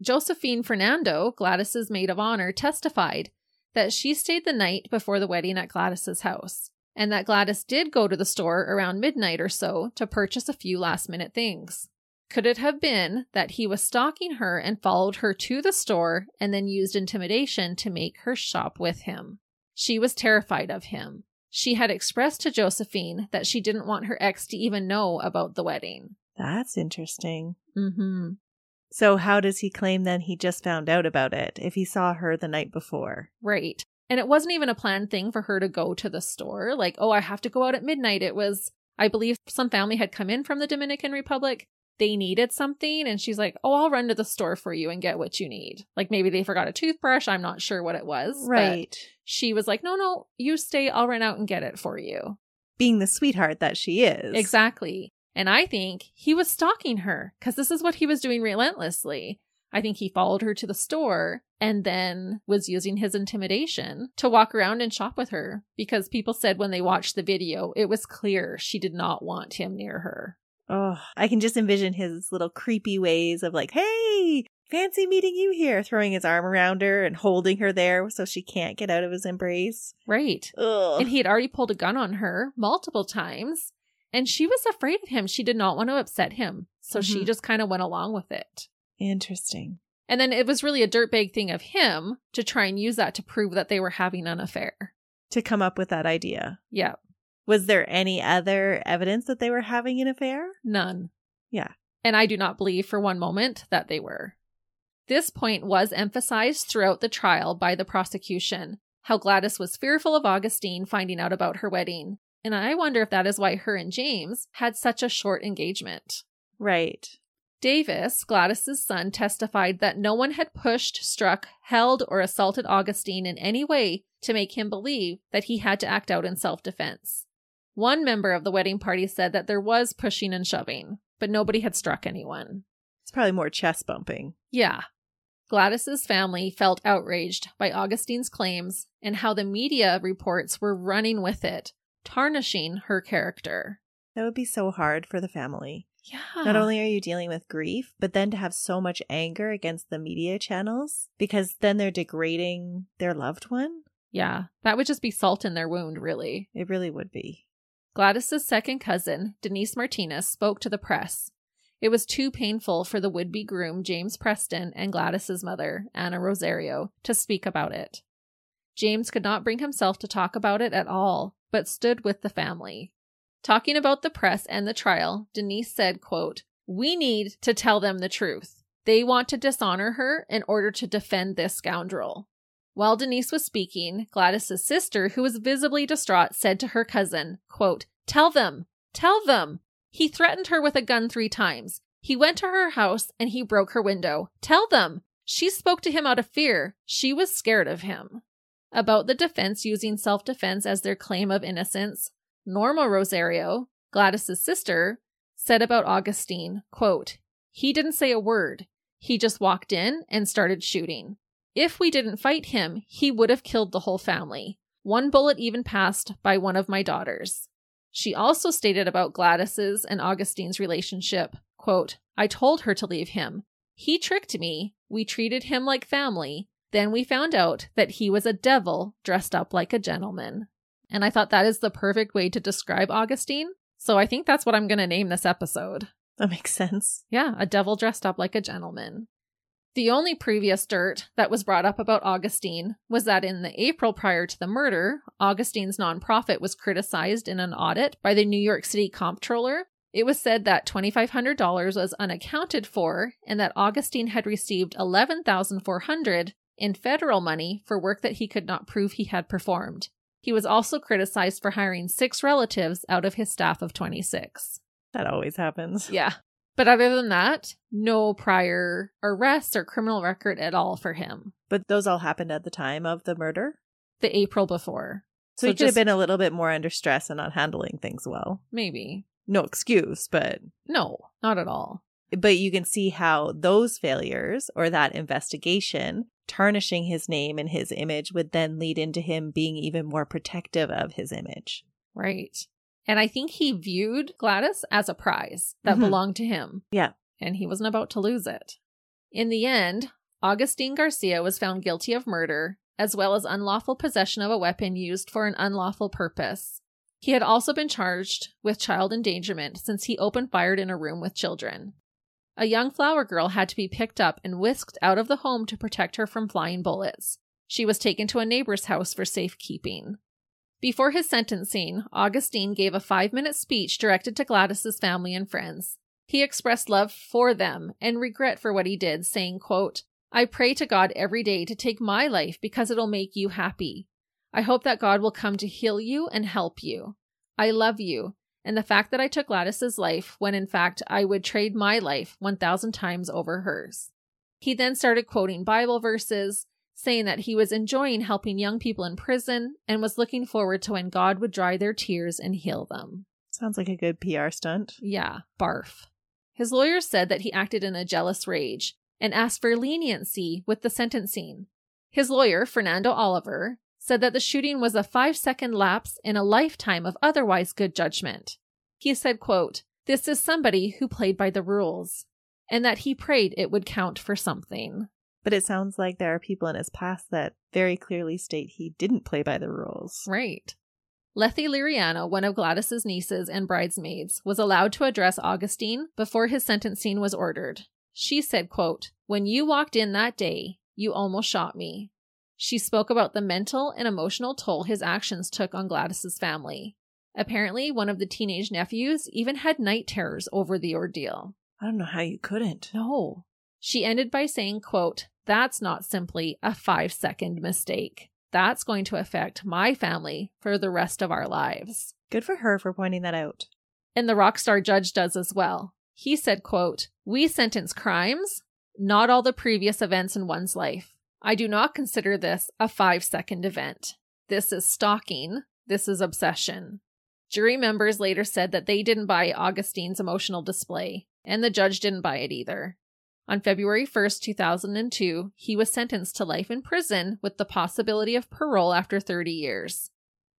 Josephine Fernando, Gladys's maid of honor, testified that she stayed the night before the wedding at Gladys's house, and that Gladys did go to the store around midnight or so to purchase a few last minute things. Could it have been that he was stalking her and followed her to the store and then used intimidation to make her shop with him? She was terrified of him. She had expressed to Josephine that she didn't want her ex to even know about the wedding. That's interesting. Mm-hmm. So, how does he claim then he just found out about it if he saw her the night before? Right. And it wasn't even a planned thing for her to go to the store. Like, oh, I have to go out at midnight. It was, I believe some family had come in from the Dominican Republic. They needed something. And she's like, oh, I'll run to the store for you and get what you need. Like, maybe they forgot a toothbrush. I'm not sure what it was. but Right. She was like, no, no, you stay. I'll run out and get it for you. Being the sweetheart that she is. Exactly. And I think he was stalking her because this is what he was doing relentlessly. I think he followed her to the store and then was using his intimidation to walk around and shop with her because people said when they watched the video, it was clear she did not want him near her. Oh, I can just envision his little creepy ways of like, hey, fancy meeting you here, throwing his arm around her and holding her there so she can't get out of his embrace. Right. Ugh. And he had already pulled a gun on her multiple times and she was afraid of him. She did not want to upset him. So she Mhm. just kind of went along with it. Interesting. And then it was really a dirtbag thing of him to try and use that to prove that they were having an affair. To come up with that idea. Yeah, Was there any other evidence that they were having an affair? none. Yeah. And I do not believe for one moment that they were. This point was emphasized throughout the trial by the prosecution how Gladys was fearful of Agustin finding out about her wedding. And I wonder if that is why her and James had such a short engagement. Right. Davis, Gladys's son, testified that no one had pushed, struck, held, or assaulted Agustin in any way to make him believe that he had to act out in self defense. One member of the wedding party said that there was pushing and shoving, but nobody had struck anyone. It's probably more chest bumping. Yeah. Gladys's family felt outraged by Agustin's claims and how the media reports were running with it, tarnishing her character. That would be so hard for the family. Yeah. Not only are you dealing with grief, but then to have so much anger against the media channels because then they're degrading their loved one. Yeah. That would just be salt in their wound, really. It really would be. Gladys's second cousin, Denise Martinez, spoke to the press. It was too painful for the would be groom, James Preston, and Gladys's mother, Anna Rosario, to speak about it. James could not bring himself to talk about it at all, but stood with the family. Talking about the press and the trial, Denise said, quote, We need to tell them the truth. They want to dishonor her in order to defend this scoundrel. While Denise was speaking, Gladys's sister, who was visibly distraught, said to her cousin, quote, Tell them! Tell them! He threatened her with a gun three times. He went to her house and he broke her window. Tell them! She spoke to him out of fear. She was scared of him. About the defense using self defense as their claim of innocence, Norma Rosario, Gladys's sister, said about Agustin, quote, He didn't say a word. He just walked in and started shooting. If we didn't fight him, he would have killed the whole family. One bullet even passed by one of my daughters. She also stated about Gladys's and Agustin's relationship, quote, I told her to leave him. He tricked me. We treated him like family. Then we found out that he was a devil dressed up like a gentleman. And I thought that is the perfect way to describe Agustin. So I think that's what I'm going to name this episode. That makes sense. Yeah, a devil dressed up like a gentleman. The only previous dirt that was brought up about Agustin was that in the April prior to the murder, Agustin's nonprofit was criticized in an audit by the New York City comptroller. It was said that $2,500 was unaccounted for and that Agustin had received $11,400 in federal money for work that he could not prove he had performed. He was also criticized for hiring six relatives out of his staff of 26. That always happens. Yeah. But other than that, no prior arrests or criminal record at all for him. But those all happened at the time of the murder. The April before. So, So he could have been a little bit more under stress and not handling things well. Maybe. No excuse, but No, not at all. but you can see how those failures or that investigation tarnishing his name and his image would then lead into him being even more protective of his image. Right. And I think he viewed Gladys as a prize that Mhm. belonged to him. Yeah. And he wasn't about to lose it. In the end, Agustin Garcia was found guilty of murder, as well as unlawful possession of a weapon used for an unlawful purpose. He had also been charged with child endangerment since he opened fired in a room with children. A young flower girl had to be picked up and whisked out of the home to protect her from flying bullets. She was taken to a neighbor's house for safekeeping. Before his sentencing, Agustin gave a five minute speech directed to Gladys's family and friends. He expressed love for them and regret for what he did, saying, quote, I pray to God every day to take my life because it'll make you happy. I hope that God will come to heal you and help you. I love you, and the fact that I took Gladys's life when in fact I would trade my life 1,000 times over hers. He then started quoting Bible verses, saying that he was enjoying helping young people in prison and was looking forward to when God would dry their tears and heal them. Sounds like a good PR stunt. Yeah, barf. His lawyers said that he acted in a jealous rage and asked for leniency with the sentencing. His lawyer, Fernando Oliver, said that the shooting was a five second lapse in a lifetime of otherwise good judgment. He said, quote, This is somebody who played by the rules, and that he prayed it would count for something. But it sounds like there are people in his past that very clearly state he didn't play by the rules. Right. Lethe Liriano, one of Gladys's nieces and bridesmaids, was allowed to address Agustin before his sentencing was ordered. She said, quote, When you walked in that day, you almost shot me. She spoke about the mental and emotional toll his actions took on Gladys's family. Apparently, one of the teenage nephews even had night terrors over the ordeal. I don't know how you couldn't. No. She ended by saying, quote, That's not simply a five second mistake. That's going to affect my family for the rest of our lives. Good for her for pointing that out. And the rock star judge does as well. He said, quote, We sentence crimes, not all the previous events in one's life. I do not consider this a five second event. This is stalking. This is obsession. Jury members later said that they didn't buy Agustin's emotional display, and the judge didn't buy it either. On February 1st, 2002, he was sentenced to life in prison with the possibility of parole after 30 years.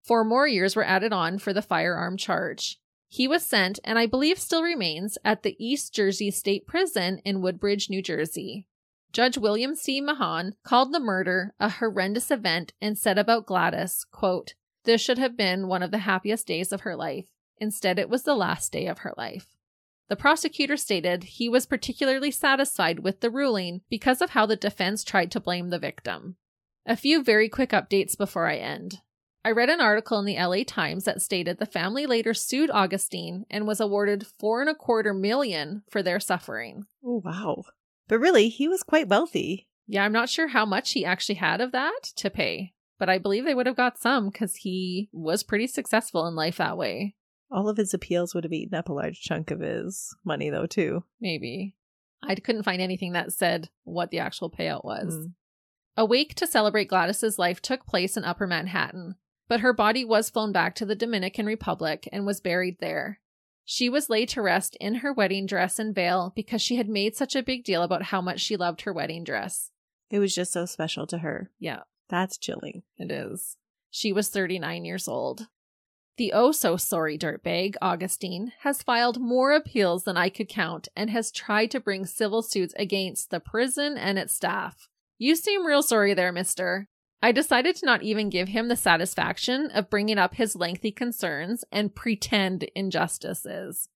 Four more years were added on for the firearm charge. He was sent, and I believe still remains, at the East Jersey State Prison in Woodbridge, New Jersey. Judge William C. Mahon called the murder a horrendous event and said about Gladys, quote, This should have been one of the happiest days of her life. Instead, it was the last day of her life. The prosecutor stated he was particularly satisfied with the ruling because of how the defense tried to blame the victim. A few very quick updates before I end. I read an article in the LA Times that stated the family later sued Agustin and was awarded four and a quarter million for their suffering. Oh, wow. But really, he was quite wealthy. Yeah, I'm not sure how much he actually had of that to pay, but I believe they would have got some because he was pretty successful in life that way. All of his appeals would have eaten up a large chunk of his money, though, too. Maybe. I couldn't find anything that said what the actual payout was. Mm. A wake to celebrate Gladys's life took place in Upper Manhattan, but her body was flown back to the Dominican Republic and was buried there. She was laid to rest in her wedding dress and veil because she had made such a big deal about how much she loved her wedding dress. It was just so special to her. Yeah. That's chilling. It is. She was 39 years old. The oh so sorry dirtbag, Agustin, has filed more appeals than I could count and has tried to bring civil suits against the prison and its staff. You seem real sorry there, mister. I decided to not even give him the satisfaction of bringing up his lengthy concerns and pretend injustices.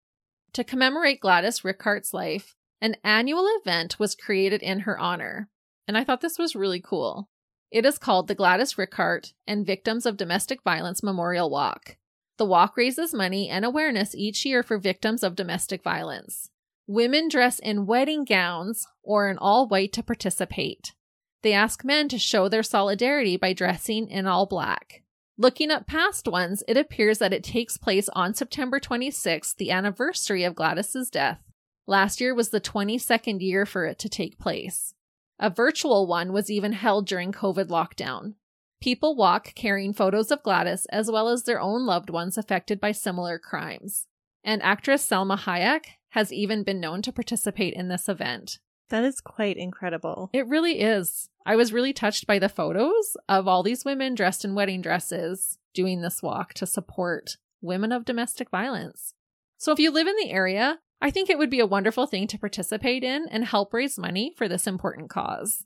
To commemorate Gladys Ricart's life, an annual event was created in her honor, and I thought this was really cool. It is called the Gladys Ricart and Victims of Domestic Violence Memorial Walk. The walk raises money and awareness each year for victims of domestic violence. Women dress in wedding gowns or in all white to participate. They ask men to show their solidarity by dressing in all black. Looking up past ones, it appears that it takes place on September 26th, the anniversary of Gladys's death. Last year was the 22nd year for it to take place. A virtual one was even held during COVID lockdown. People walk carrying photos of Gladys as well as their own loved ones affected by similar crimes. And actress Salma Hayek has even been known to participate in this event. That is quite incredible. It really is. I was really touched by the photos of all these women dressed in wedding dresses doing this walk to support women of domestic violence. So if you live in the area, I think it would be a wonderful thing to participate in and help raise money for this important cause.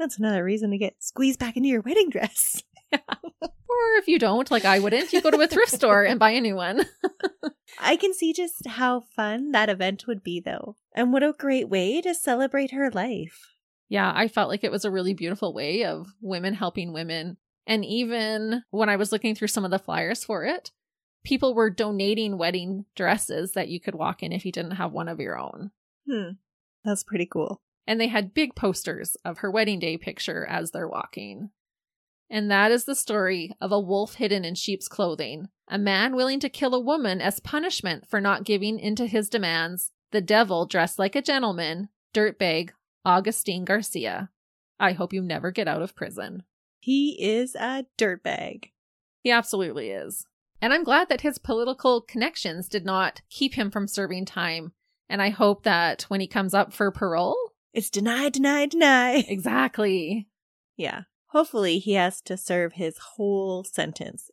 That's another reason to get squeezed back into your wedding dress. Yeah. *laughs* *laughs* or if you don't, like I wouldn't, you go to a thrift store and buy a new one. *laughs* I can see just how fun that event would be, though. And what a great way to celebrate her life. Yeah, I felt like it was a really beautiful way of women helping women. And even when I was looking through some of the flyers for it, people were donating wedding dresses that you could walk in if you didn't have one of your own. Hmm. That's pretty cool. And they had big posters of her wedding day picture as they're walking. And that is the story of a wolf hidden in sheep's clothing, a man willing to kill a woman as punishment for not giving into his demands, the devil dressed like a gentleman, dirtbag Agustin Garcia. I hope you never get out of prison. He is a dirtbag. He absolutely is. And I'm glad that his political connections did not keep him from serving time. And I hope that when he comes up for parole, It's deny, deny, deny. *laughs* exactly. Yeah. Hopefully, he has to serve his whole sentence.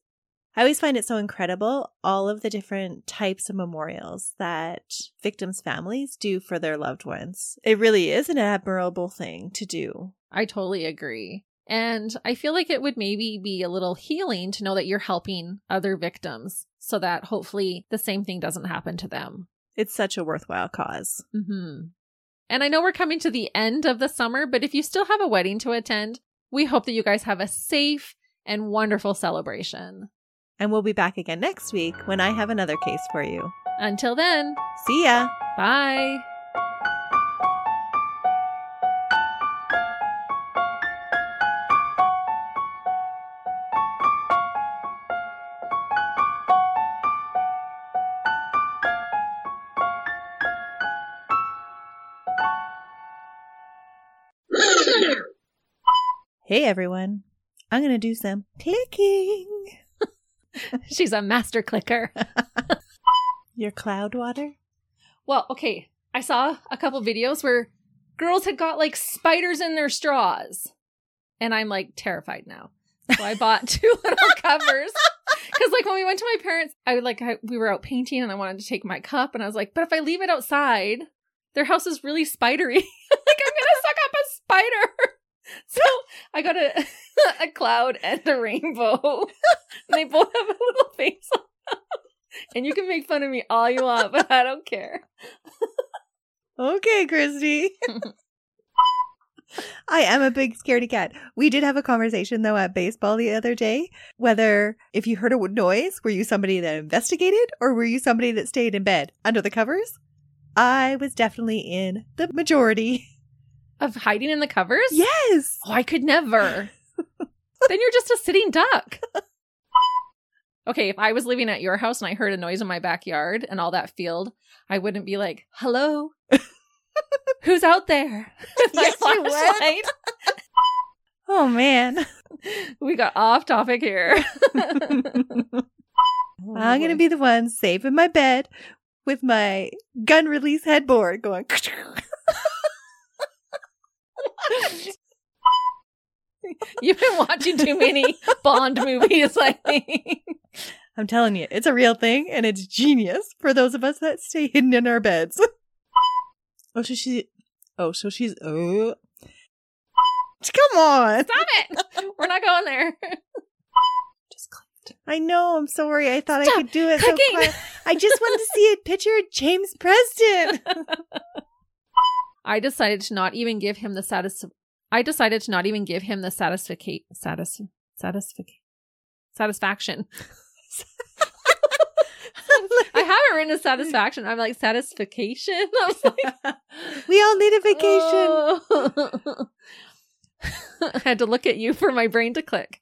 I always find it so incredible all of the different types of memorials that victims' families do for their loved ones. It really is an admirable thing to do. I totally agree. And I feel like it would maybe be a little healing to know that you're helping other victims so that hopefully the same thing doesn't happen to them. It's such a worthwhile cause. hmm And I know we're coming to the end of the summer, but if you still have a wedding to attend, we hope that you guys have a safe and wonderful celebration. And we'll be back again next week when I have another case for you. Until then, See ya! bye. Hey everyone, I'm gonna do some clicking. *laughs* She's a master clicker. *laughs* Your cloud water? Well, okay. I saw a couple videos where girls had got like spiders in their straws. And I'm like terrified now. So I bought *laughs* two little covers. Cause like when we went to my parents, I would like, I, we were out painting and I wanted to take my cup and I was like, but if I leave it outside, their house is really spidery. like I'm gonna suck up a spider. *laughs* So I got a, *laughs* a cloud and a rainbow. and *laughs* they both have a little face on them. And you can make fun of me all you want, but I don't care. Okay, Christy. I am a big scaredy cat. We did have a conversation though at baseball the other day whether if you heard a noise, were you somebody that investigated or were you somebody that stayed in bed under the covers? I was definitely in the majority. Of hiding in the covers? Yes. Oh, I could never. *laughs* then you're just a sitting duck. Okay, if I was living at your house and I heard a noise in my backyard and all that field, I wouldn't be like, hello? *laughs* Who's out there? *laughs* Yes, you would. Oh man. We got off topic here. Oh, I'm going to be the one safe in my bed with my gun release headboard going. *laughs* You've been watching too many Bond movies, I think. I'm telling you, it's a real thing and it's genius for those of us that stay hidden in our beds. oh, so she. Oh, so she's. Oh. Come on. Stop it! We're not going there. Just clicked. I know. I'm sorry. I thought I could do it. So I just wanted to see a picture of James Preston. *laughs* I decided to not even give him the satis. I decided to not even give him the satisficate satis satisfic satisfaction. I haven't written a satisfaction. I'm like satisfaction. *laughs* I was like, *laughs* we all need a vacation. oh. *laughs* I had to look at you for my brain to click.